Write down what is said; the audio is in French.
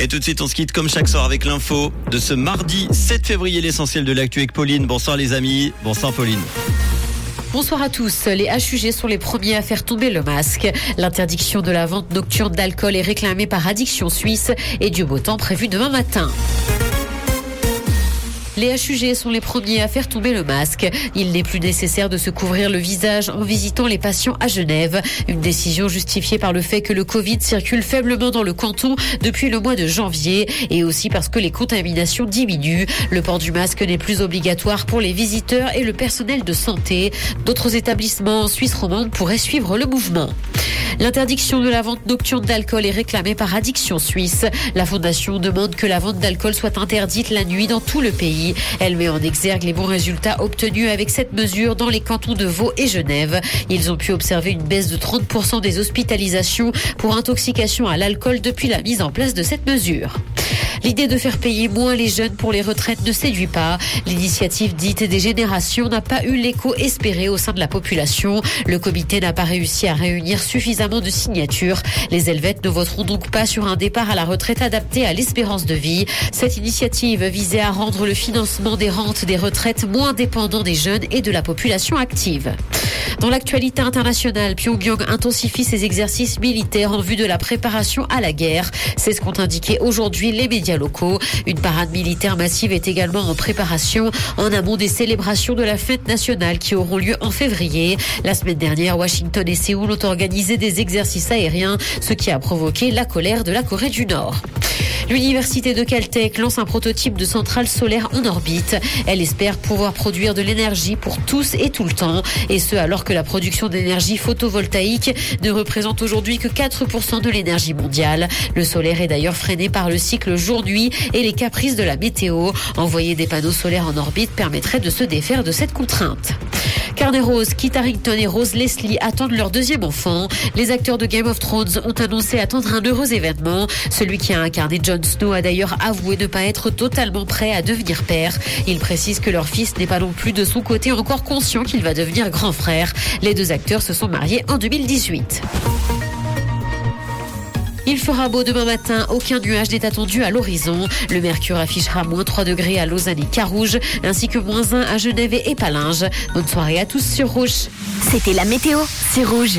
Et tout de suite, on se quitte comme chaque soir avec l'info de ce mardi 7 février, l'essentiel de l'actu avec Pauline. Bonsoir les amis. Bonsoir Pauline. Bonsoir à tous. Les HUG sont les premiers à faire tomber le masque. L'interdiction de la vente nocturne d'alcool est réclamée par Addiction Suisse et du beau temps prévu demain matin. Les HUG sont les premiers à faire tomber le masque. Il n'est plus nécessaire de se couvrir le visage en visitant les patients à Genève. Une décision justifiée par le fait que le Covid circule faiblement dans le canton depuis le mois de janvier et aussi parce que les contaminations diminuent. Le port du masque n'est plus obligatoire pour les visiteurs et le personnel de santé. D'autres établissements en Suisse romande pourraient suivre le mouvement. L'interdiction de la vente nocturne d'alcool est réclamée par Addiction Suisse. La fondation demande que la vente d'alcool soit interdite la nuit dans tout le pays. Elle met en exergue les bons résultats obtenus avec cette mesure dans les cantons de Vaud et Genève. Ils ont pu observer une baisse de 30% des hospitalisations pour intoxication à l'alcool depuis la mise en place de cette mesure. L'idée de faire payer moins les jeunes pour les retraites ne séduit pas. L'initiative dite des générations n'a pas eu l'écho espéré au sein de la population. Le comité n'a pas réussi à réunir suffisamment de signatures. Les Helvètes ne voteront donc pas sur un départ à la retraite adapté à l'espérance de vie. Cette initiative visait à rendre le financement des rentes des retraites moins dépendant des jeunes et de la population active. Dans l'actualité internationale, Pyongyang intensifie ses exercices militaires en vue de la préparation à la guerre. C'est ce qu'ont indiqué aujourd'hui les médias locaux. Une parade militaire massive est également en préparation en amont des célébrations de la fête nationale qui auront lieu en février. La semaine dernière, Washington et Séoul ont organisé des exercices aériens, ce qui a provoqué la colère de la Corée du Nord. L'université de Caltech lance un prototype de centrale solaire en orbite. Elle espère pouvoir produire de l'énergie pour tous et tout le temps. Et ce, alors que la production d'énergie photovoltaïque ne représente aujourd'hui que 4% de l'énergie mondiale. Le solaire est d'ailleurs freiné par le cycle jour-nuit et les caprices de la météo. Envoyer des panneaux solaires en orbite permettrait de se défaire de cette contrainte. Carnet Rose, Kit Harington et Rose Leslie attendent leur deuxième enfant. Les acteurs de Game of Thrones ont annoncé attendre un heureux événement. Celui qui a incarné Jon Snow a d'ailleurs avoué ne pas être totalement prêt à devenir père. Il précise que leur fils n'est pas non plus de son côté encore conscient qu'il va devenir grand frère. Les deux acteurs se sont mariés en 2018. Il fera beau demain matin, aucun nuage n'est attendu à l'horizon. Le mercure affichera moins 3 degrés à Lausanne et Carouge, ainsi que moins 1 à Genève et Palinges. Bonne soirée à tous sur Rouge. C'était la météo, c'est Rouge.